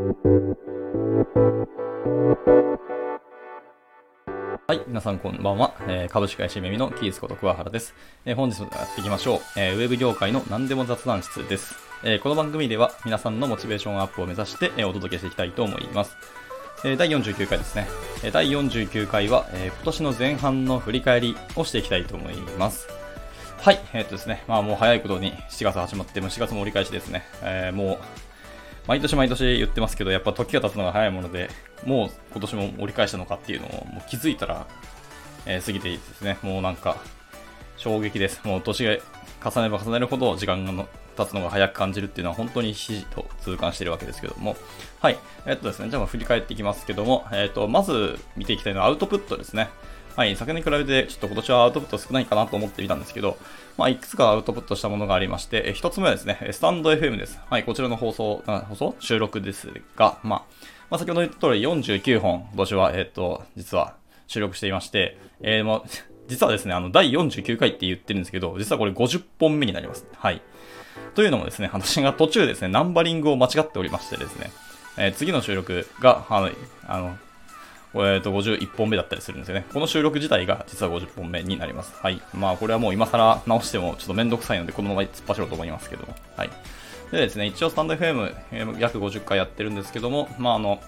はい、皆さんこんばんは。えー、株式会社めみのキースこと桑原です。えー、本日もやっていきましょう。えー、ウェブ業界の何でも雑談室です。えこの番組では皆さんのモチベーションアップを目指して、えお届けしていきたいと思います。え第49回ですね。え第49回は、え今年の前半の振り返りをしていきたいと思います。はい、えっとですね、まあもう早いことに7月始まって、も4月も折り返しですね。えもう毎年毎年言ってますけど、やっぱ時が経つのが早いもので、もう今年も折り返したのかっていうのをもう気づいたら、えー、過ぎていいですね。もうなんか、衝撃です。もう年が重ねば重ねるほど時間が経つのが早く感じるっていうのは本当にひじと痛感してるわけですけども。はい。えっとですね、じゃあ振り返っていきますけども、えっと、まず見ていきたいのはアウトプットですね。はい、昨年に比べてちょっと今年はアウトプット少ないかなと思ってみたんですけど、まあ、いくつかアウトプットしたものがありまして、一つ目はですね、スタンド FM です。はい、こちらの放送、放送収録ですが、まあ、まあ、先ほど言った通り49本、今年は、えっ、と、実は収録していまして、えー、まあ、実はですね、あの、第49回って言ってるんですけど、実はこれ50本目になります。はい。というのもですね、私が途中ですね、ナンバリングを間違っておりましてですね、えー、次の収録が、あの、あのえー、と51本目だったりするんですよね。この収録自体が実は50本目になります。はい。まあ、これはもう今更直してもちょっとめんどくさいので、このまま突っ走ろうと思いますけども。はい。でですね、一応スタンド FM、約50回やってるんですけども、まあ、あの、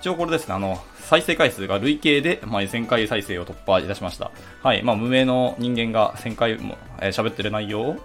一応これですね、あの、再生回数が累計で、まあ、1000回再生を突破いたしました。はい。まあ、無名の人間が1000回も喋、えー、ってる内容を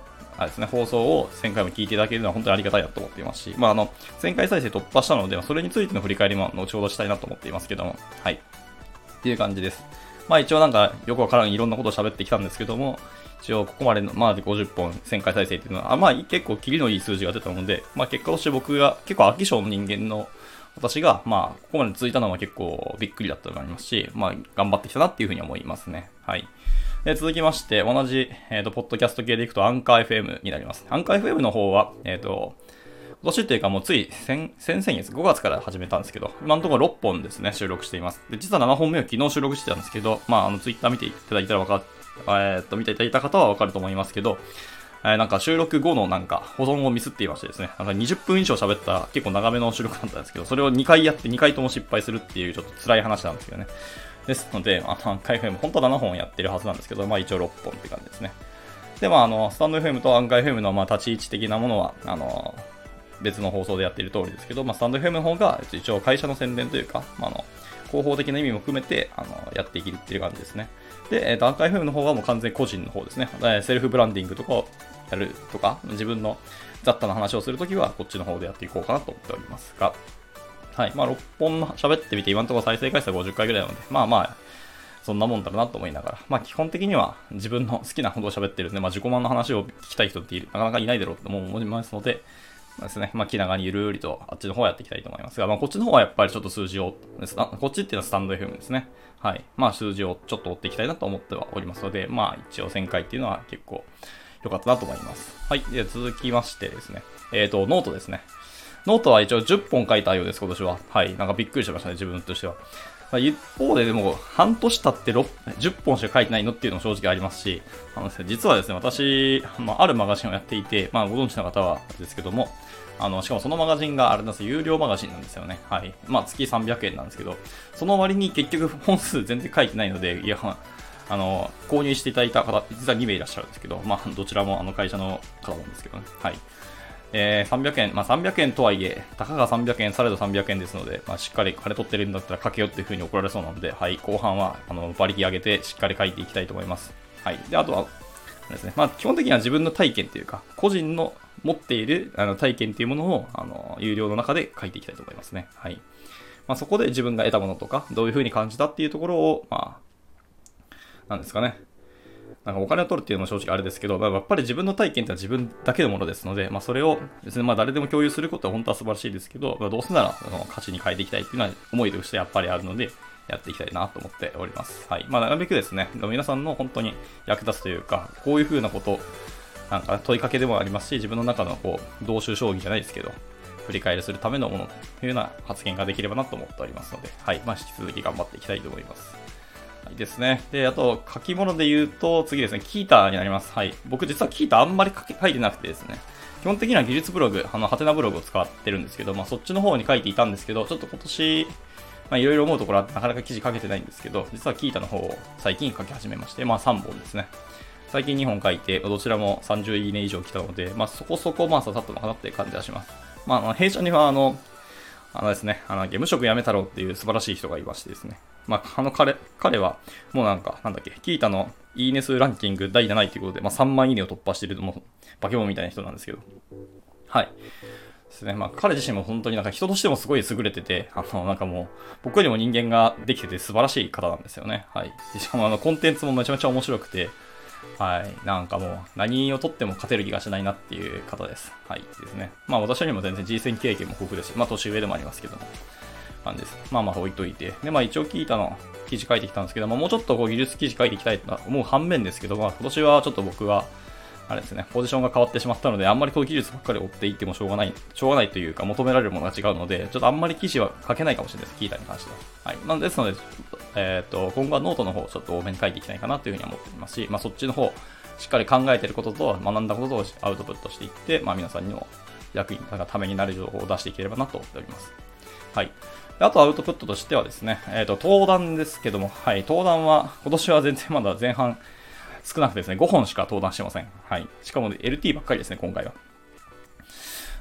あですね、放送を1000回も聞いていただけるのは本当にありがたいなと思っていますし、まあ、あの、1000回再生突破したので、それについての振り返りも後ほどしたいなと思っていますけども、はい。っていう感じです。まあ一応なんかよくわからんいろんなことを喋ってきたんですけども、一応ここまでの、まあ50本1000回再生っていうのは、あまあ結構キリのいい数字が出たので、まあ結果として僕が結構飽き性の人間の私が、まあここまで続いたのは結構びっくりだったと思いますし、まあ頑張ってきたなっていうふうに思いますね。はい。で続きまして、同じ、えっ、ー、と、ポッドキャスト系でいくと、アンカー FM になります。アンカー FM の方は、えっ、ー、と、今年っていうかもうつい先、先々月、5月から始めたんですけど、今のところ6本ですね、収録しています。で、実は7本目を昨日収録してたんですけど、まあ、あの、ツイッター見ていただいたらわか、えー、と、見ていただいた方はわかると思いますけど、え、なんか収録後のなんか保存をミスっていましてですね、なんか20分以上喋った結構長めの収録だったんですけど、それを2回やって2回とも失敗するっていうちょっと辛い話なんですけどね。ですので、あの、回 FM、本当は7本やってるはずなんですけど、まあ一応6本って感じですね。で、まああの、スタンド FM とアンカー FM のまあ立ち位置的なものは、あの、別の放送でやっている通りですけど、まあ、スタンド FM の方が一応会社の宣伝というか、まあ、あの広報的な意味も含めてあのやっていけるっていう感じですね。で、えー、とアンカー FM の方はもう完全個人の方ですね。セルフブランディングとかをやるとか、自分の雑多な話をするときはこっちの方でやっていこうかなと思っておりますが、はい。まあ、6本喋ってみて、今のところ再生回数は50回ぐらいなので、まあまあ、そんなもんだろうなと思いながら、まあ基本的には自分の好きなほど喋ってるんで、まあ自己満の話を聞きたい人っているなかなかいないだろうと思いますので、まあですね、まあ気長にゆるりとあっちの方やっていきたいと思いますが、まあこっちの方はやっぱりちょっと数字を、こっちっていうのはスタンド FM ですね。はい。まあ数字をちょっと追っていきたいなと思ってはおりますので、まあ一応1000回っていうのは結構良かったなと思います。はい。では、続きましてですね、えっ、ー、と、ノートですね。ノートは一応10本書いたようです、今年は。はい。なんかびっくりしましたね、自分としては。まあ、一方ででも、半年経って10本しか書いてないのっていうのも正直ありますし、あのね実はですね、私、まあ、あるマガジンをやっていて、まあ、ご存知の方はですけども、あの、しかもそのマガジンがあれなんです有料マガジンなんですよね。はい。まあ、月300円なんですけど、その割に結局本数全然書いてないので、いや、あの、購入していただいた方、実は2名いらっしゃるんですけど、まあ、どちらもあの会社の方なんですけどね。はい。えー、300円、まあ、300円とはいえ、たかが300円、されど300円ですので、まあ、しっかり金取ってるんだったら書けよっていう風に怒られそうなので、はい、後半は、あの、馬力上げてしっかり書いていきたいと思います。はい。で、あとは、ですね、まあ、基本的には自分の体験というか、個人の持っているあの体験というものを、あの、有料の中で書いていきたいと思いますね。はい。まあ、そこで自分が得たものとか、どういう風に感じたっていうところを、まあ、なんですかね、なんかお金を取るっていうのも正直あれですけど、まあ、やっぱり自分の体験ってのは自分だけのものですので、まあ、それをですね、まあ、誰でも共有することは本当は素晴らしいですけど、まあ、どうせならその価値に変えていきたいっていうのは思いとしてやっぱりあるので、やっていきたいなと思っております。はい。まあ、なるべくですね、皆さんの本当に役立つというか、こういうふうなこと、なんか問いかけでもありますし、自分の中のこう、同州将棋じゃないですけど、振り返りするためのものというような発言ができればなと思っておりますので、はい。まあ、引き続き頑張っていきたいと思います。ですね。で、あと、書き物で言うと、次ですね、キータになります。はい。僕実はキータあんまり書いてなくてですね。基本的には技術ブログ、あの、ハテナブログを使ってるんですけど、まあ、そっちの方に書いていたんですけど、ちょっと今年、まあ、いろいろ思うところはなかなか記事書けてないんですけど、実はキータの方を最近書き始めまして、まあ、3本ですね。最近2本書いて、どちらも30いいね以上来たので、まあ、そこそこ、まあ、ささっとのかなっていう感じはします。まあ、弊社には、あの、あのですね、あの、ゲーム職やめたろうっていう素晴らしい人がいましてですね。まあ、あの彼、彼は、もうなんか、なんだっけ、キータのいいね数ランキング第7位ということで、まあ、3万いいねを突破している、もう、化け物みたいな人なんですけど。はい。ですね。まあ、彼自身も本当になんか人としてもすごい優れてて、あの、なんかもう、僕よりも人間ができてて素晴らしい方なんですよね。はい。しかもあの、コンテンツもめちゃめちゃ面白くて、はい。なんかもう、何をとっても勝てる気がしないなっていう方です。はい。ですね。まあ私よりも全然 G 戦経験も豊富ですし、まあ年上でもありますけども。感じです。まあまあ置いといて。で、まあ一応聞いたの記事書いてきたんですけど、まあもうちょっとこう技術記事書いていきたいと思う反面ですけど、まあ今年はちょっと僕は、あれですね、ポジションが変わってしまったので、あんまりこう技術ばっかり追っていってもしょうがない、しょうがないというか、求められるものが違うので、ちょっとあんまり記事は書けないかもしれないです、キータに関しては。はい。まあ、ですので、えっ、ー、と、今後はノートの方、ちょっと多めに書いていきたいかなというふうに思っていますし、まあ、そっちの方、しっかり考えてることと、学んだことをアウトプットしていって、まあ、皆さんにも役に、なんかためになる情報を出していければなと思っております。はい。あとアウトプットとしてはですね、えっ、ー、と、登壇ですけども、はい、登壇は、今年は全然まだ前半、少なくてですね、5本しか登壇してません。はい。しかも LT ばっかりですね、今回は。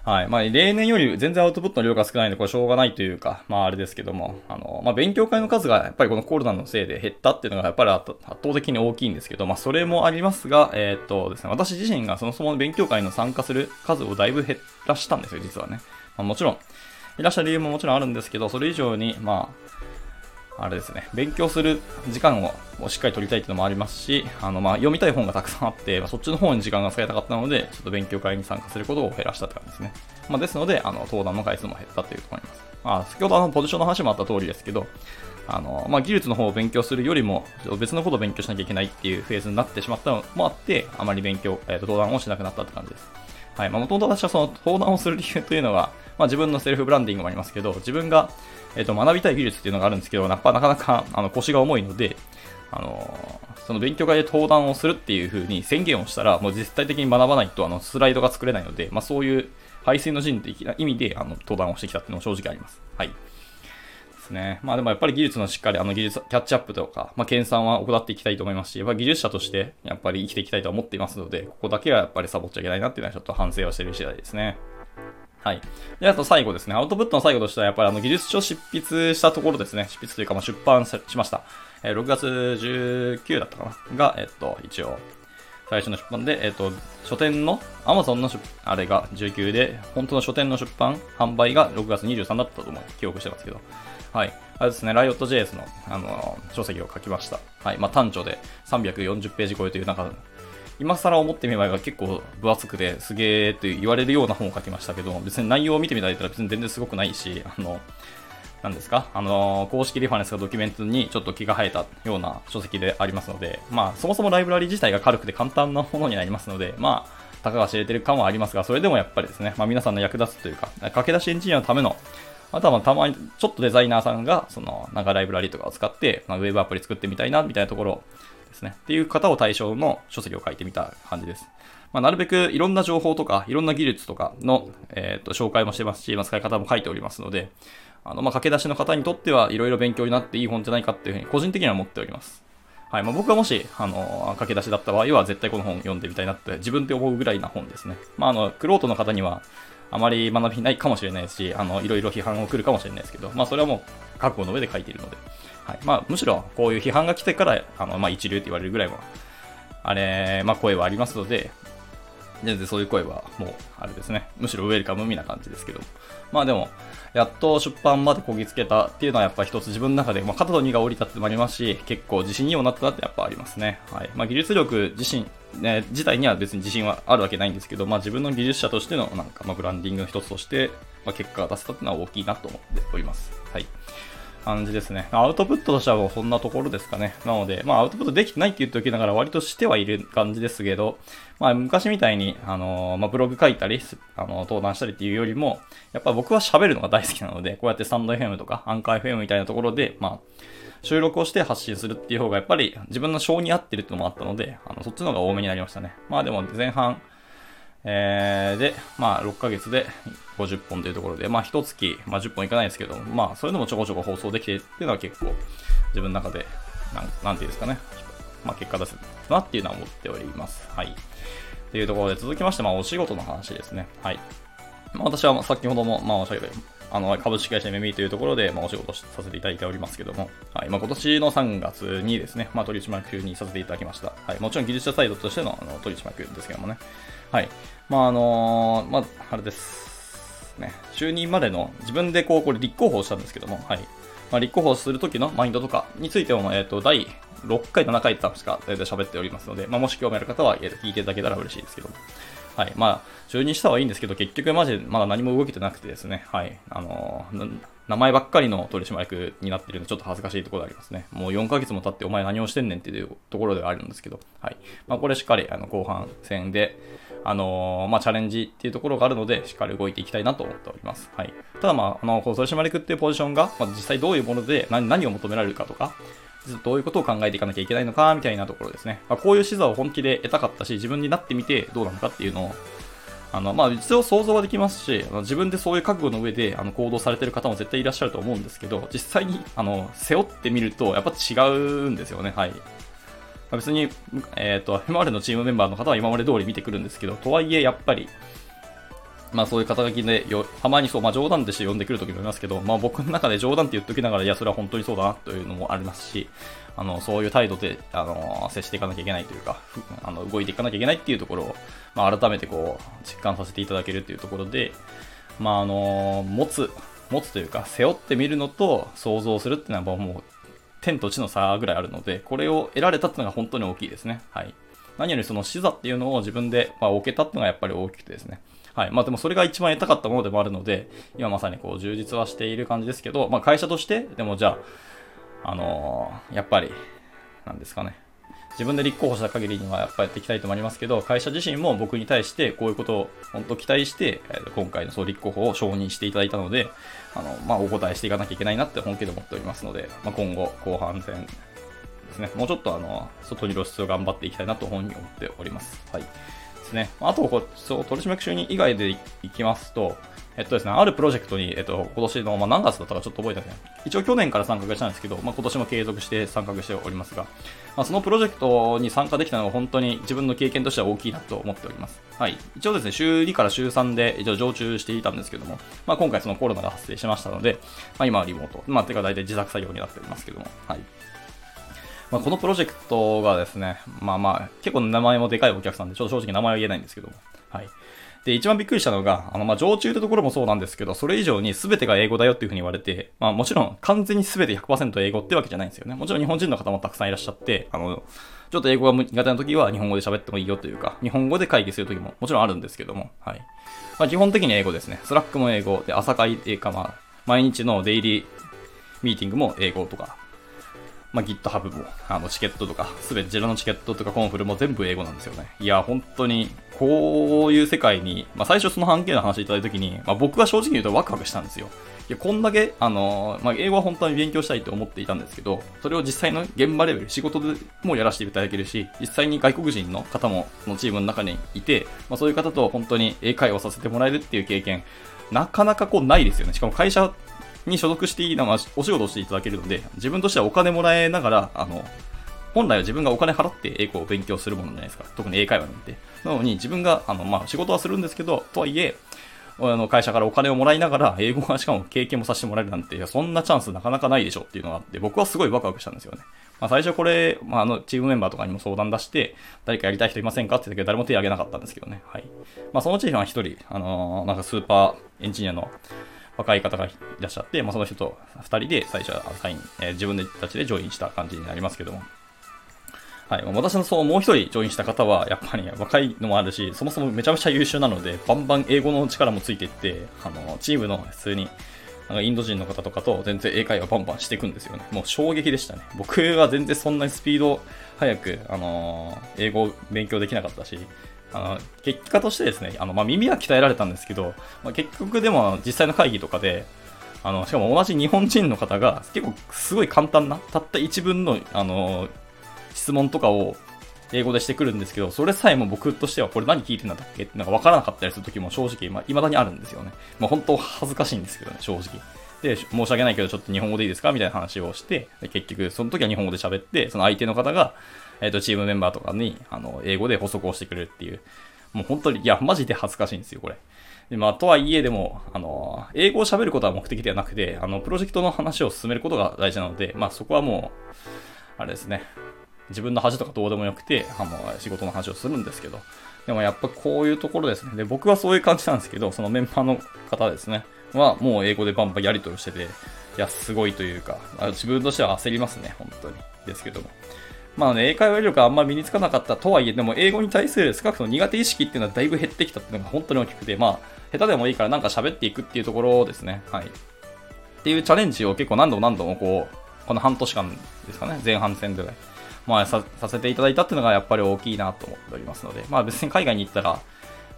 はい。まあ、例年より全然アウトプットの量が少ないので、これしょうがないというか、まあ、あれですけども、あの、まあ、勉強会の数がやっぱりこのコロナのせいで減ったっていうのがやっぱり圧倒的に大きいんですけど、まあ、それもありますが、えー、っとですね、私自身がそもそも勉強会の参加する数をだいぶ減らしたんですよ、実はね。まあ、もちろん、減らっした理由ももちろんあるんですけど、それ以上に、まあ、あれですね、勉強する時間をしっかり取りたいっていうのもありますし、あの、まあ、読みたい本がたくさんあって、まあ、そっちの方に時間が使いたかったので、ちょっと勉強会に参加することを減らしたって感じですね。まあ、ですので、あの、登壇の回数も減ったというところになります。まあ、先ほどあの、ポジションの話もあった通りですけど、あの、まあ、技術の方を勉強するよりも、別のことを勉強しなきゃいけないっていうフェーズになってしまったのもあって、あまり勉強、えっ、ー、と、登壇をしなくなったって感じです。はい。まあ、もともと私はその登壇をする理由というのが、まあ、自分のセルフブランディングもありますけど、自分が、え、ー、と、学びたい技術っていうのがあるんですけど、なかなか、あの、腰が重いので、あのー、その勉強会で登壇をするっていう風に宣言をしたら、もう実体的に学ばないと、あの、スライドが作れないので、まあ、そういう排水の人的な意味で、あの、登壇をしてきたっていうのも正直あります。はい。ですね。まあでもやっぱり技術のしっかりあの技術、キャッチアップとか、まあ研鑽は行っていきたいと思いますし、やっぱ技術者としてやっぱり生きていきたいと思っていますので、ここだけはやっぱりサボっちゃいけないなっていうのはちょっと反省をしてる次第ですね。はい。で、あと最後ですね。アウトプットの最後としては、やっぱりあの技術書執筆したところですね。執筆というか、ま、出版しました。えー、6月19だったかなが、えっと、一応、最初の出版で、えっと、書店の、Amazon のあれが19で、本当の書店の出版、販売が6月23だったと思う。記憶してますけど。はい。あれですね、Riot.js の、あの、書籍を書きました。はい。まあ、単調で340ページ超えという、なんか、今更思ってみれば結構分厚くてすげーって言われるような本を書きましたけど、別に内容を見てみたら別に全然すごくないし、あの、何ですか？あの、公式リファレンスがドキュメントにちょっと気が生えたような書籍でありますので、まあ、そもそもライブラリ自体が軽くて簡単なものになりますので、まあ、たかが知れてる感はありますが、それでもやっぱりですね、まあ皆さんの役立つというか、駆け出しエンジニアのための、あとはまたまにちょっとデザイナーさんが、その、なんかライブラリとかを使って、まあ、ウェブアプリ作ってみたいな、みたいなところですね。っていう方を対象の書籍を書いてみた感じです。まあ、なるべくいろんな情報とか、いろんな技術とかの、えー、と紹介もしてますし、まあ、使い方も書いておりますので、あの、まあ、駆け出しの方にとってはいろいろ勉強になっていい本じゃないかっていうふうに個人的には思っております。はい。まあ、僕はもし、あの、駆け出しだった場合は絶対この本読んでみたいなって自分で思うぐらいな本ですね。まあ、あの、クロートの方にはあまり学びないかもしれないですし、あの、いろいろ批判を来るかもしれないですけど、まあ、それはもう覚悟の上で書いているので、はい。まあ、むしろこういう批判が来てから、あの、まあ、一流って言われるぐらいは、あれ、まあ、声はありますので、全然そういう声はもう、あれですね。むしろウェルカムみな感じですけど。まあでも、やっと出版までこぎつけたっていうのはやっぱ一つ自分の中で、まあ、肩と荷が降りたってのもありますし、結構自信にもなったなってやっぱありますね。はい。まあ技術力自身、ね、自体には別に自信はあるわけないんですけど、まあ自分の技術者としてのなんか、まあブランディングの一つとして、まあ結果が出せたっていうのは大きいなと思っております。はい。感じですね。アウトプットとしてはもうそんなところですかね。なので、まあアウトプットできてないって言っておきながら割としてはいる感じですけど、まあ昔みたいに、あのー、まあブログ書いたり、あのー、登壇したりっていうよりも、やっぱ僕は喋るのが大好きなので、こうやってスタンド FM とかアンカー FM みたいなところで、まあ、収録をして発信するっていう方がやっぱり自分の性に合ってるってのもあったので、あの、そっちの方が多めになりましたね。まあでも前半、えー、で、まあ、6ヶ月で50本というところで、まあ、1月、まあ、10本いかないですけど、まあ、それでもちょこちょこ放送できてっていうのは結構、自分の中で、なんなんていうんですかね、まあ、結果出せるなっていうのは思っております。はい。というところで、続きまして、まあ、お仕事の話ですね。はい。まあ、私は先ほども、まあ、おっしゃるように、あの、株式会社 MME というところで、まあ、お仕事させていただいておりますけども、はい。まあ、今年の3月にですね、まあ、取締役にさせていただきました。はい。もちろん技術者サイドとしてのあの取締役ですけどもね。はい。まあ、あのー、まあ、あれです。ね。就任までの自分でこう、これ立候補したんですけども、はい。まあ、立候補するときのマインドとかについても、えっ、ー、と、第6回、7回としか大体喋っておりますので、まあ、もし興味ある方は聞いていただけたら嬉しいですけども。はい。まあ、就任したはいいんですけど、結局マジでまだ何も動けてなくてですね、はい。あのー、名前ばっかりの取締役になってるんで、ちょっと恥ずかしいところがありますね。もう4ヶ月も経ってお前何をしてんねんっていうところではあるんですけど、はい。まあ、これしっかり、あの、後半戦で、あのー、まあ、チャレンジっていうところがあるので、しっかり動いていきたいなと思っております。はい。ただまあ、あの、取締役っていうポジションが、まあ、実際どういうもので何何を求められるかとか、どういうことを考えていかなきゃいけないのか、みたいなところですね。まあ、こういう視座を本気で得たかったし、自分になってみてどうなのかっていうのを、あの、まあ、一応想像はできますし、あの自分でそういう覚悟の上で、あの、行動されてる方も絶対いらっしゃると思うんですけど、実際に、あの、背負ってみると、やっぱ違うんですよね、はい。ま、別に、えっ、ー、と、今までのチームメンバーの方は今まで通り見てくるんですけど、とはいえ、やっぱり、まあそういう肩書きでよ、たまにそう、まあ冗談でして呼んでくるときもいますけど、まあ僕の中で冗談って言っときながら、いや、それは本当にそうだなというのもありますし、あの、そういう態度で、あの、接していかなきゃいけないというか、あの、動いていかなきゃいけないっていうところを、まあ、改めてこう、実感させていただけるっていうところで、まあ、あの、持つ、持つというか、背負ってみるのと想像するっていうのはもう、天と地の差ぐらいあるので、これを得られたっていうのが本当に大きいですね。はい。何よりその視座っていうのを自分で、まあ、置けたっていうのがやっぱり大きくてですね。はい。まあでもそれが一番得たかったものでもあるので、今まさにこう充実はしている感じですけど、まあ会社として、でもじゃあ、あのー、やっぱり、なんですかね。自分で立候補した限りにはやっぱやっていきたいと思いますけど、会社自身も僕に対してこういうことを本当期待して、今回の総立候補を承認していただいたので、あの、まあ、お答えしていかなきゃいけないなって本気で思っておりますので、まあ、今後、後半戦ですね、もうちょっとあの、外に露出を頑張っていきたいなと本に思っております。はい。ですね。あと、こそう、取締役就任以外でいきますと、えっとですね、あるプロジェクトに、えっと、今年の、まあ、何月だったかちょっと覚えてない。一応去年から参画したんですけど、まあ、今年も継続して参画しておりますが、まあ、そのプロジェクトに参加できたのは本当に自分の経験としては大きいなと思っております。はい。一応ですね、週2から週3で一応常駐していたんですけども、まあ、今回そのコロナが発生しましたので、まあ、今はリモート。まあ、てか大体自作作業になっておりますけども、はい。まあ、このプロジェクトがですね、まあまあ、結構名前もでかいお客さんで、ちょっと正直名前は言えないんですけども、はい。で、一番びっくりしたのが、あの、まあ、常駐ってところもそうなんですけど、それ以上に全てが英語だよっていうふうに言われて、まあ、もちろん完全に全て100%英語ってわけじゃないんですよね。もちろん日本人の方もたくさんいらっしゃって、あの、ちょっと英語が苦手な時は日本語で喋ってもいいよというか、日本語で会議する時ももちろんあるんですけども、はい。まあ、基本的に英語ですね。 Slack も英語で、朝会っていうか、まあ、毎日のデイリーミーティングも英語とか、まあ、GitHub も、あの、チケットとか、すべて Jira のチケットとかコンフルも全部英語なんですよね。いや、本当に、こういう世界に、まあ、最初その案件の話いただいたときに、まあ、僕は正直言うとワクワクしたんですよ。いや、こんだけ、あのまあ、英語は本当に勉強したいと思っていたんですけど、それを実際の現場レベル、仕事でもやらせていただけるし、実際に外国人の方も、のチームの中にいて、まあ、そういう方と本当に英会話させてもらえるっていう経験、なかなかこうないですよね。しかも会社に所属していいのはお仕事をしていただけるので、自分としてはお金もらえながら、あの、本来は自分がお金払って英語を勉強するものじゃないですか。特に英会話なんて。なのに自分が、あの、まあ、仕事はするんですけど、とはいえ、あの会社からお金をもらいながら、英語はしかも経験もさせてもらえるなんて、いや、そんなチャンスなかなかないでしょっていうのがあって、僕はすごいワクワクしたんですよね。まあ、最初これ、まあ、あの、チームメンバーとかにも相談出して、誰かやりたい人いませんかって言ったけど、誰も手を挙げなかったんですけどね。はい。まあ、そのうちには一人、あのー、なんかスーパーエンジニアの、若い方がいらっしゃって、まあ、その人と2人で最初はサイン、えー、自分たちでジョインした感じになりますけども。はい。私のそう、もう一人ジョインした方は、やっぱり若いのもあるし、そもそもめちゃめちゃ優秀なので、バンバン英語の力もついていって、あの、チームの普通に、なんかインド人の方とかと全然英会話バンバンしていくんですよね。もう衝撃でしたね。僕は全然そんなにスピード速く、あのー、英語を勉強できなかったし、あの、結果としてですね、あの、まあ、耳は鍛えられたんですけど、まあ、結局でも実際の会議とかで、あの、しかも同じ日本人の方が結構すごい簡単な、たった一文の、あの、質問とかを英語でしてくるんですけど、それさえも僕としてはこれ何聞いてんだっけ？ってなんかわからなかったりする時も正直、まあ、未だにあるんですよね。まあ、本当恥ずかしいんですけどね、正直。で、申し訳ないけど、ちょっと日本語でいいですか？みたいな話をして、結局、その時は日本語で喋って、その相手の方が、えっ、ー、と、チームメンバーとかに、あの、英語で補足をしてくれるっていう、もう本当に、いや、マジで恥ずかしいんですよ、これ。で、まあ、とはいえでも、あの、英語を喋ることは目的ではなくて、あの、プロジェクトの話を進めることが大事なので、まあ、そこはもう、あれですね、自分の恥とかどうでもよくて、あの、仕事の話をするんですけど、でもやっぱこういうところですね。で、僕はそういう感じなんですけど、そのメンバーの方ですね、はもう英語でバンバンやり取りしてて、いや、すごいというか、自分としては焦りますね、本当に。ですけども。まあね、英会話力あんま身につかなかったとはいえ、でも英語に対する少なくとも苦手意識っていうのはだいぶ減ってきたっていうのが本当に大きくて、まあ、下手でもいいからなんか喋っていくっていうところですね。はい。っていうチャレンジを結構何度も何度もこう、この半年間ですかね、前半戦で、まあさ、させていただいたっていうのがやっぱり大きいなと思っておりますので、まあ別に海外に行ったら、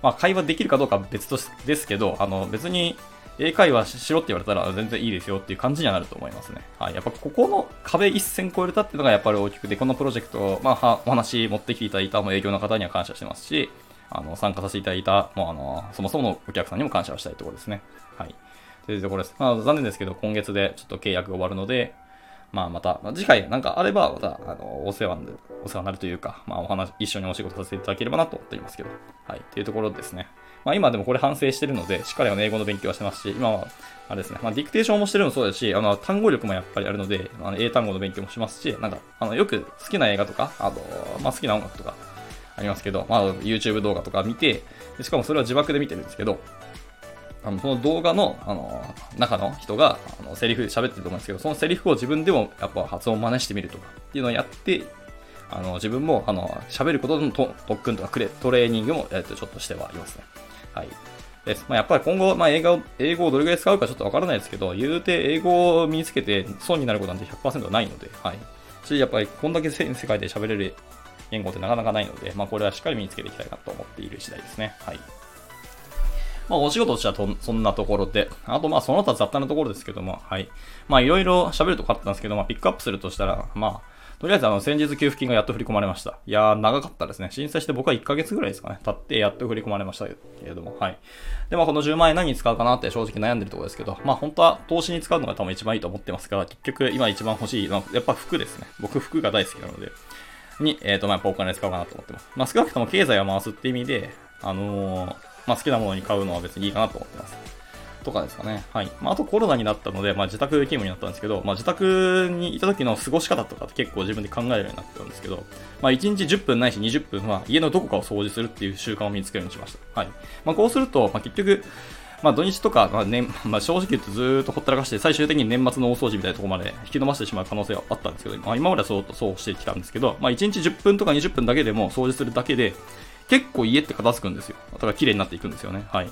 まあ会話できるかどうか別とですけど、あの別に英会話しろって言われたら全然いいですよっていう感じにはなると思いますね。はい。やっぱここの壁一線越えれたっていうのがやっぱり大きくて、このプロジェクト、まあ、お話持ってきていただいたも営業の方には感謝してますし、あの、参加させていただいた、もうあの、そもそものお客さんにも感謝をしたいところですね。はい。というところです。まあ、残念ですけど、今月でちょっと契約が終わるので、まあ、また、まあ、次回なんかあれば、また、あの、お世話に、お世話になるというか、まあ、お話、一緒にお仕事させていただければなと思っておりますけど、はい。というところですね。まあ、今でもこれ反省してるので、しっかりあの英語の勉強はしてますし、今は、あれですね、まあ、ディクテーションもしてるのもそうですし、あの、単語力もやっぱりあるので、あの英単語の勉強もしますし、なんか、あの、よく好きな映画とか、あと、まあ、好きな音楽とか、ありますけど、まあ、YouTube 動画とか見て、しかもそれは自爆で見てるんですけど、あの、その動画の、あの、中の人が、あの、セリフ喋ってると思うんですけど、そのセリフを自分でもやっぱ発音を真似してみるとかっていうのをやって、あの、自分も、あの、喋ることの特訓とかクレ、トレーニングも、えっと、ちょっとしてはいますね。はい。です。まあ、やっぱり今後、まあ、英語英語をどれぐらい使うかちょっとわからないですけど、言うて英語を身につけて損になることなんて100%ないので、はい。し、やっぱりこんだけ世界で喋れる言語ってなかなかないので、まあ、これはしっかり身につけていきたいなと思っている次第ですね。はい。まあ、お仕事としてはとそんなところで、あと、まあ、その他雑多なところですけども、はい。まあ、いろいろ喋るとこあったんですけど、まあ、ピックアップするとしたら、まあ、とりあえずあの先日給付金がやっと振り込まれました。いやー、長かったですね。申請して僕は1ヶ月ぐらいですかね。経ってやっと振り込まれましたけれども、はい。で、まあこの10万円何に使うかなって正直悩んでるところですけど、まあ本当は投資に使うのが多分一番いいと思ってますが、結局今一番欲しいのはやっぱ服ですね。僕服が大好きなので、に、えっ、ー、と、まあやっぱお金使うかなと思ってます。まあ少なくとも経済を回すって意味で、あのー、まあ好きなものに買うのは別にいいかなと思ってます。とかですかね。はい。まあ、あとコロナになったので、まあ、自宅勤務になったんですけど、まあ、自宅にいた時の過ごし方とかって結構自分で考えるようになってるんですけど、まあ、1日10分ないし20分は家のどこかを掃除するっていう習慣を身につけるようにしました。はい。まあ、こうすると、まあ、結局、まあ、土日とか、まあねまあ、正直言うとずっとほったらかして、最終的に年末の大掃除みたいなところまで引き伸ばしてしまう可能性はあったんですけど、まあ、今まではそうそうしてきたんですけど、まあ、1日10分とか20分だけでも掃除するだけで、結構家って片付くんですよ。だから綺麗になっていくんですよね。はい。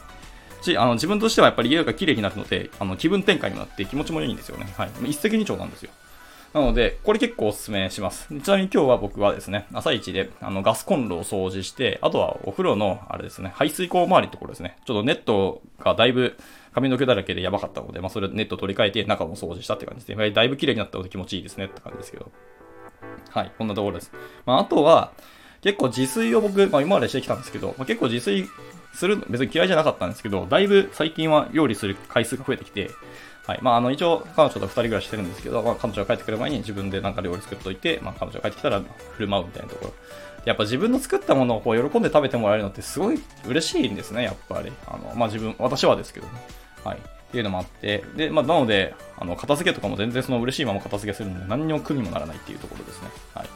し、あの、自分としてはやっぱり家が綺麗になるので、あの、気分転換になって気持ちもいいんですよね。はい。一石二鳥なんですよ。なので、これ結構おすすめします。ちなみに今日は僕はですね、朝一であのガスコンロを掃除して、あとはお風呂の、あれですね、排水口周りのところですね。ちょっとネットがだいぶ髪の毛だらけでやばかったので、まあそれネット取り替えて中も掃除したって感じですね。だいぶ綺麗になったので気持ちいいですねって感じですけど。はい、こんなところです。まああとは、結構自炊を僕、まあ今までしてきたんですけど、まあ、結構自炊する、別に嫌いじゃなかったんですけど、だいぶ最近は料理する回数が増えてきて、はい。まあ、あの、一応、彼女と二人暮らししてるんですけど、まあ、彼女が帰ってくる前に自分でなんか料理作っといて、まあ、彼女が帰ってきたら振る舞うみたいなところ。やっぱ自分の作ったものをこう喜んで食べてもらえるのってすごい嬉しいんですね、やっぱり。あの、まあ、自分、私はですけどね。はい。っていうのもあって、で、まあ、なので、あの、片付けとかも全然その嬉しいまま片付けするので、何にも苦にもならないっていうところですね。はい。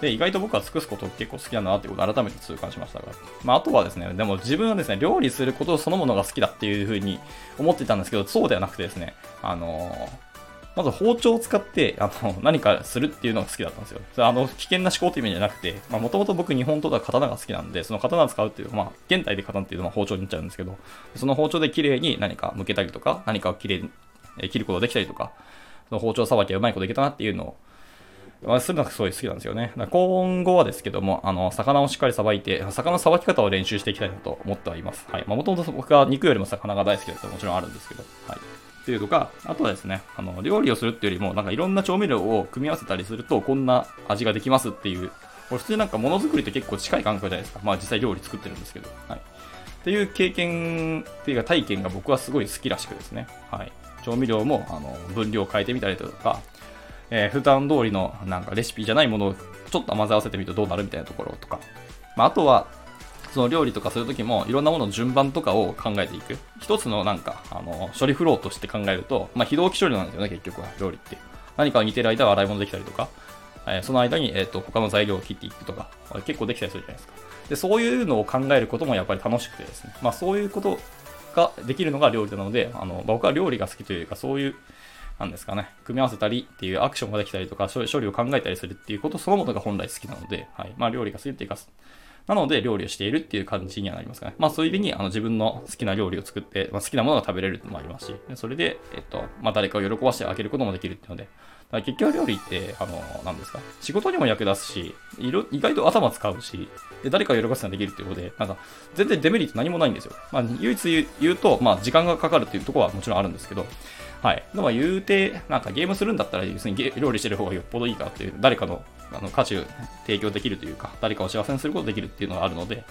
で、意外と僕は尽くすこと結構好きだなってことを改めて痛感しましたが。まあ、あとはですね、でも自分はですね、料理することそのものが好きだっていうふうに思ってたんですけど、そうではなくてですね、あのまず包丁を使って、あの、何かするっていうのが好きだったんですよ。それあの、危険な思考っていう意味じゃなくて、ま、もともと僕日本刀とか刀が好きなんで、その刀を使うっていう、まあ、現代で刀っていうのは包丁になっちゃうんですけど、その包丁で綺麗に何か剥けたりとか、何かを綺麗に、切ることができたりとか、その包丁さばきがうまいことできたなっていうのを、するのがすごい好きなんですよね。今後はですけども、あの、魚をしっかりさばいて、魚のさばき方を練習していきたいなと思ってはいます。はい。まあ、もともと僕は肉よりも魚が大好きだってもちろんあるんですけど、はい。っていうとか、あとはですね、あの、料理をするっていうよりも、なんかいろんな調味料を組み合わせたりすると、こんな味ができますっていうこれ普通になんかものづくりって結構近い感覚じゃないですか。まあ実際料理作ってるんですけど。はい。っていう経験っていうか体験が僕はすごい好きらしくですね。はい。調味料もあの分量を変えてみたりとか、えー、普段通りのなんかレシピじゃないものをちょっと混ぜ合わせてみるとどうなるみたいなところとか。まあ、あとは、その料理とかするときもいろんなものの順番とかを考えていく。一つのなんか、あの、処理フローとして考えると、まあ、非同期処理なんですよね、結局は、料理って。何かを煮てる間は洗い物できたりとか、えー、その間に、えっ、ー、と、他の材料を切っていくとか、結構できたりするじゃないですか。で、そういうのを考えることもやっぱり楽しくてですね。まあ、そういうことができるのが料理なので、あの、僕は料理が好きというか、そういう、なんですかね、組み合わせたりっていうアクションができたりとか、処理を考えたりするっていうことそのものが本来好きなので、はい。まあ、料理が好きっていうか、なので、料理をしているっていう感じにはなりますかね。まあ、そういう意味に、あの、自分の好きな料理を作って、まあ、好きなものが食べれるってのもありますし、それで、えっと、まあ、誰かを喜ばしてあげることもできるっていうので、結局料理って、あの、なんですか、仕事にも役立つし、いろ意外と頭使うし、で誰かを喜ばせたらできるっていうことで、なんか、全然デメリット何もないんですよ。まあ、唯一言うと、まあ、時間がかかるっていうところはもちろんあるんですけど、はい。でも言うて、なんかゲームするんだったら、要するに料理してる方がよっぽどいいかっていう、誰かのあの価値を提供できるというか、誰かを幸せにすることができるっていうのがあるので、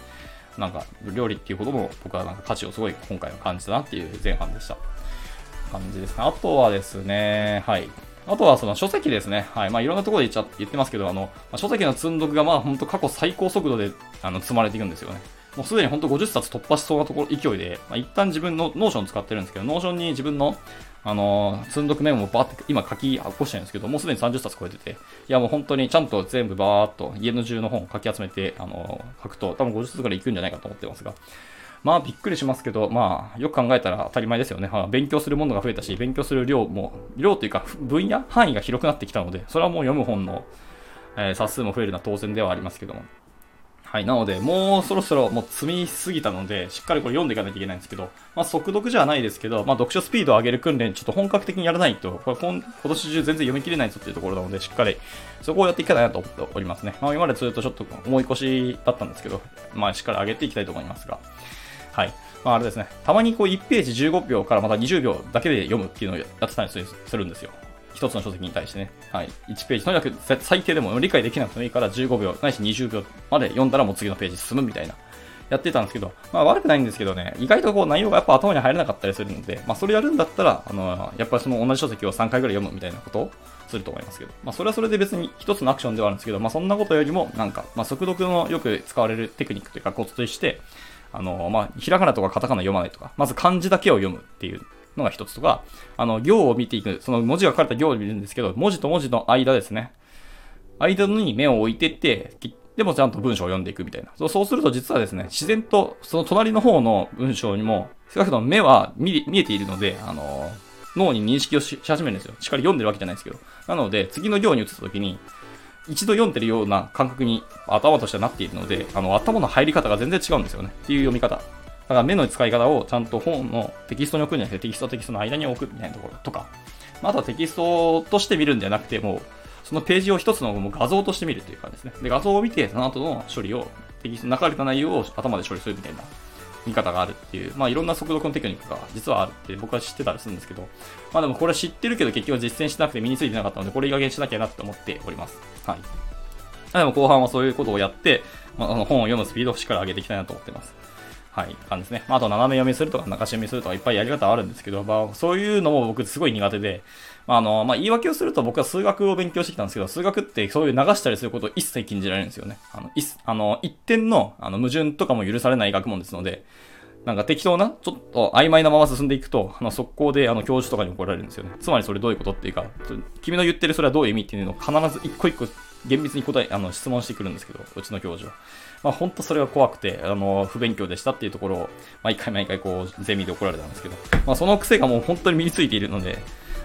なんか料理っていうことも僕はなんか価値をすごい今回は感じたなっていう前半でした。感じですね。あとはですね、はい。あとはその書籍ですね。はい。まあいろんなところで言っちゃって言ってますけど、あの、書籍の積んどくがまあ本当過去最高速度であの積まれていくんですよね。もうすでに本当50冊突破しそうなところ、勢いで、まあ、一旦自分の Notion 使ってるんですけど、 Notion に自分の、あの、積んどくメモをバーって今書き起こしてるんですけど、もうすでに30冊超えてて、いやもう本当にちゃんと全部バーっと家の中の本を書き集めて、あの、書くと多分50冊ぐらいいくんじゃないかと思ってますが、まあびっくりしますけど、まあよく考えたら当たり前ですよね。はあ、勉強するものが増えたし、勉強する量も、量というか分野、範囲が広くなってきたので、それはもう読む本の、えー、冊数も増えるのは当然ではありますけども、はい。なので、もうそろそろもう積みすぎたので、しっかりこれ読んでいかないといけないんですけど、まあ、速読じゃないですけど、まあ、読書スピードを上げる訓練、ちょっと本格的にやらないと、これ今年中全然読み切れないぞっていうところなので、しっかりそこをやっていきたいなと思っておりますね。まあ、今までずっとちょっと思い越しだったんですけど、まあ、しっかり上げていきたいと思いますが、はい。まあ、あれですね、たまにこう1ページ15秒からまた20秒だけで読むっていうのをやってたりするんですよ。一つの書籍に対してね、はい、1ページ、とにかく最低でも理解できなくてもいいから15秒、ないし20秒まで読んだらもう次のページ進むみたいな、やってたんですけど、まあ悪くないんですけどね、意外とこう内容がやっぱ頭に入らなかったりするので、まあそれやるんだったら、あの、やっぱりその同じ書籍を3回ぐらい読むみたいなことをすると思いますけど、まあそれはそれで別に一つのアクションではあるんですけど、まあそんなことよりも、なんか、まあ速読のよく使われるテクニックというかコツとして、あの、まあ、ひらがなとかカタカナ読まないとか、まず漢字だけを読むっていうのが一つとか、あの、行を見ていく、その文字が書かれた行を見るんですけど、文字と文字の間ですね。間に目を置いてって、でもちゃんと文章を読んでいくみたいな。そうすると実はですね、自然とその隣の方の文章にも、少なくとも目は見見えているので、あの、脳に認識をし始めるんですよ。しっかり読んでるわけじゃないですけど。なので、次の行に移った時に、一度読んでるような感覚に頭としてはなっているので、あの、頭の入り方が全然違うんですよね。っていう読み方。だから目の使い方をちゃんと本のテキストに置くんじゃなくてテキストとテキストの間に置くみたいなところとか、まあ、あとはテキストとして見るんじゃなくて、もうそのページを一つのもう画像として見るという感じですね。で、画像を見て、その後の処理を、テキストに書かれた内容を頭で処理するみたいな見方があるっていう、まあいろんな速読のテクニックが実はあるって僕は知ってたりするんですけど、まあでもこれ知ってるけど結局実践してなくて身についてなかったので、これいい加減しなきゃなって思っております。はい。でも後半はそういうことをやって、まあ、あの本を読むスピードをしっかり上げていきたいなと思ってます。はい、感じですね。まあ、あと斜め読みするとか流し読みするとかいっぱいやり方あるんですけど、まあ、そういうのも僕すごい苦手で、まあ、あの、まあ、言い訳をすると僕は数学を勉強してきたんですけど、数学ってそういう流したりすることを一切禁じられるんですよね。あの、いあの一点のあの矛盾とかも許されない学問ですので、なんか適当な、ちょっと曖昧なまま進んでいくと、あの速攻であの教授とかに怒られるんですよね。つまりそれどういうことっていうか、君の言ってるそれはどういう意味っていうのを必ず一個一個厳密に答え、あの質問してくるんですけど、うちの教授は。まあ、本当それが怖くて、あの、不勉強でしたっていうところを、毎回毎回こう、ゼミで怒られたんですけど、まあ、その癖がもう本当に身についているので、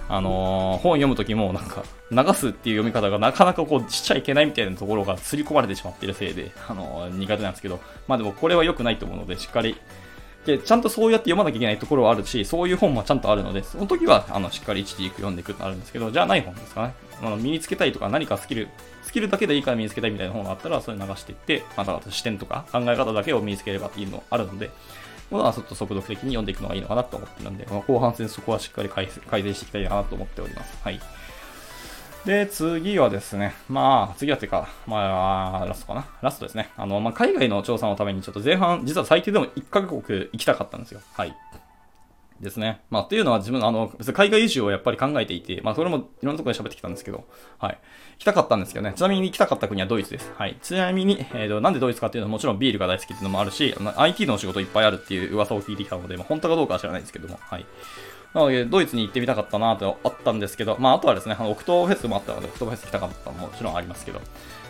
あのー、本読むときもなんか、流すっていう読み方がなかなかこう、しちゃいけないみたいなところが刷り込まれてしまっているせいで、あのー、苦手なんですけど、まあでもこれは良くないと思うので、しっかり、で、ちゃんとそうやって読まなきゃいけないところはあるし、そういう本もちゃんとあるので、その時は、あの、しっかり一時読んでいくとあるんですけど、じゃあない本ですかね。あの身につけたいとか何かスキル、スキルだけでいいから身につけたいみたいな本があったら、それ流していって、また視点とか考え方だけを身につければいいのあるので、このはちょっと速読的に読んでいくのがいいのかなと思ってるんで、まあ、後半戦そこはしっかり改善していきたいなと思っております。はい。で、次はですね、まあ、次はっていうか、まあ、ラストかな。ラストですね。あの、まあ、海外の調査のためにちょっと前半、実は最低でも1カ国行きたかったんですよ。はい。ですね。まあ、っていうのは自分の、あの、別に海外移住をやっぱり考えていて、まあ、それもいろんなところで喋ってきたんですけど、はい。行きたかったんですけどね。ちなみに行きたかった国はドイツです。はい。ちなみに、えっ、ー、と、なんでドイツかっていうのはもちろんビールが大好きっていうのもあるし、IT の仕事いっぱいあるっていう噂を聞いてきたので、まあ、本当かどうかは知らないですけども、はい。なので、ドイツに行ってみたかったなとあったんですけど、まあ、あとはですね、あの、オクトーフェスもあったので、オクトーフェス行きたかったのももちろんありますけど、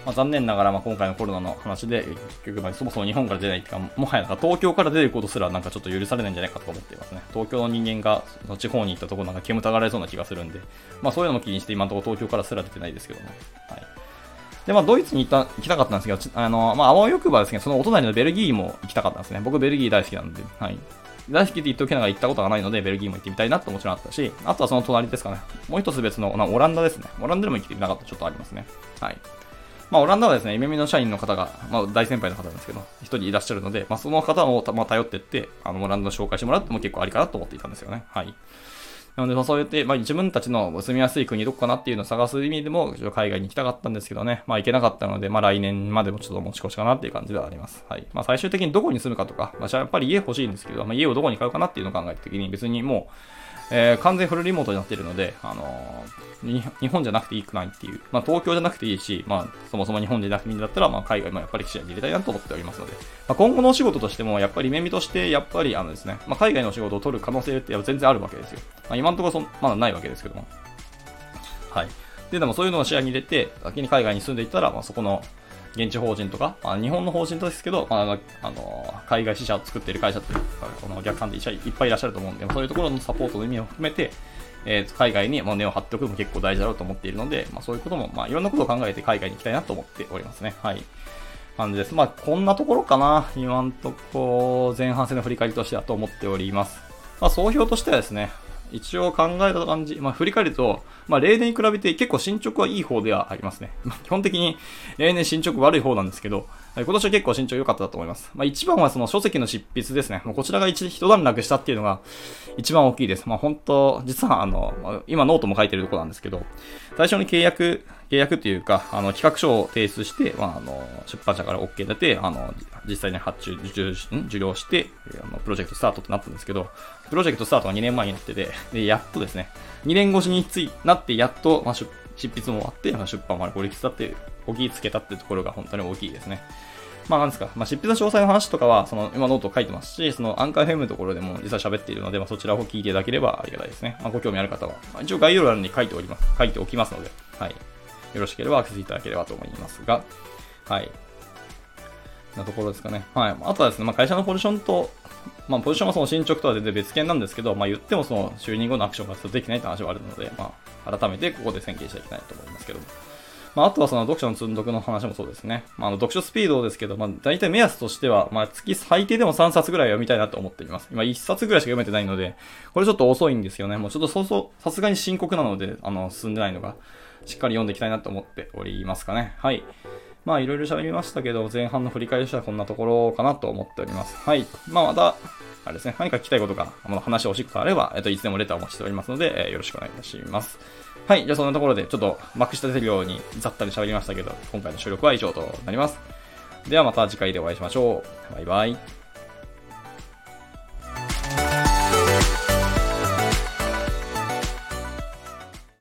まあ、残念ながら、まあ、今回のコロナの話で、結局、まあ、そもそも日本から出ないっていうか、もはやなんか東京から出ることすらなんかちょっと許されないんじゃないかと思っていますね。東京の人間がその地方に行ったところなんか煙たがられそうな気がするんで、まあそういうのも気にして今のところ東京からすら出てないですけども。はい。で、まあドイツに行った行きたかったんですけど、あの、まああわよくばですね、そのお隣のベルギーも行きたかったんですね。僕ベルギー大好きなんで、はい。大好きって言っておきながら行ったことがないので、ベルギーも行ってみたいなともちろんあったし、あとはその隣ですかね。もう一つ別の、オランダですね。オランダでも行ってみなかったちょっとありますね。はい。まあ、オランダはですね、夢見の社員の方が、まあ、大先輩の方なんですけど、一人いらっしゃるので、まあ、その方を、まあ、頼ってって、あの、オランダの紹介してもらっても結構ありかなと思っていたんですよね。はい。なので、まあ、そうやって、まあ、自分たちの住みやすい国どこかなっていうのを探す意味でも、海外に行きたかったんですけどね、まあ、行けなかったので、まあ、来年までもちょっと持ち越しかなっていう感じではあります。はい。まあ、最終的にどこに住むかとか、まあ、やっぱり家欲しいんですけど、まあ、家をどこに買うかなっていうのを考えたときに、別にもう、えー、完全フルリモートになっているので、あのー、日本じゃなくていいくないっていう、まあ、東京じゃなくていいし、まあ、そもそも日本じゃなくていいんだったら、まあ、海外もやっぱり視野に入れたいなと思っておりますので、まあ、今後のお仕事としても、やっぱり夢見として、やっぱりあのですね、まあ、海外のお仕事を取る可能性って全然あるわけですよ。まあ、今のところそまだないわけですけども。はい。で、でもそういうのを視野に入れて、先に海外に住んでいったら、まあ、そこの現地法人とか、まあ、日本の法人ですけど、まあ、あの海外支社を作っている会社っていうか、このお客さんでいっぱいいらっしゃると思うんで、そういうところのサポートの意味を含めて、えー、海外に根を張っておくのも結構大事だろうと思っているので、まあ、そういうことも、まあ、いろんなことを考えて海外に行きたいなと思っておりますね。はい。感じです。まあ、こんなところかな。今んとこ、前半戦の振り返りとしてはと思っております。まあ、総評としてはですね、一応考えた感じ、まあ、振り返ると、まあ、例年に比べて結構進捗はいい方ではありますね。まあ、基本的に例年進捗悪い方なんですけど、今年は結構進捗良かったと思います。まあ、一番はその書籍の執筆ですね。もうこちらが一一段落したっていうのが一番大きいです。まあ、本当実はあの、今ノートも書いてるとこなんですけど、最初に契約、契約っていうか、あの、企画書を提出して、まあ、あの、出版社から OK 出て、あの、実際に発注、受注、受領して、あの、プロジェクトスタートってなったんですけど、プロジェクトスタートが2年前になってて、で、やっとですね、2年越しについなって、やっと、まあ、執筆も終わって、まあ、出版まで効率だって、こぎつけたってところが本当に大きいですね。まあなんですか、まあ、執筆の詳細の話とかは、その今ノート書いてますし、そのアンカー FM のところでも実は喋っているので、まあ、そちらを聞いていただければありがたいですね。まあ、ご興味ある方は、まあ、一応概要欄に書いております、書いておきますので、はい。よろしければアクセスいただければと思いますが、はい。なところですかね。はい。あとはですね、まあ、会社のポジションと、まあ、ポジションはその進捗とは全然別件なんですけど、まあ、言ってもその就任後のアクションができないって話はあるので、まあ、改めてここで宣言していきたいと思いますけども。まあ、あとはその読書の積んどくの話もそうですね。まあ、あの読書スピードですけど、まあ、大体目安としては、まあ、月最低でも3冊ぐらい読みたいなと思っています。今1冊ぐらいしか読めてないので、これちょっと遅いんですよね。もうちょっとそうそう、さすがに深刻なので、あの、進んでないのが、しっかり読んでいきたいなと思っておりますかね。はい。まあ、いろいろ喋りましたけど、前半の振り返りとしてはこんなところかなと思っております。はい。まあ、また、あれですね、何か聞きたいことか、話を欲しいことあれば、えっと、いつでもレターをお待ちしておりますので、えー、よろしくお願いいたします。はい、じゃあそんなところで、ちょっと、まくし立てるようにざったり喋りましたけど、今回の収録は以上となります。ではまた次回でお会いしましょう。バイバイ。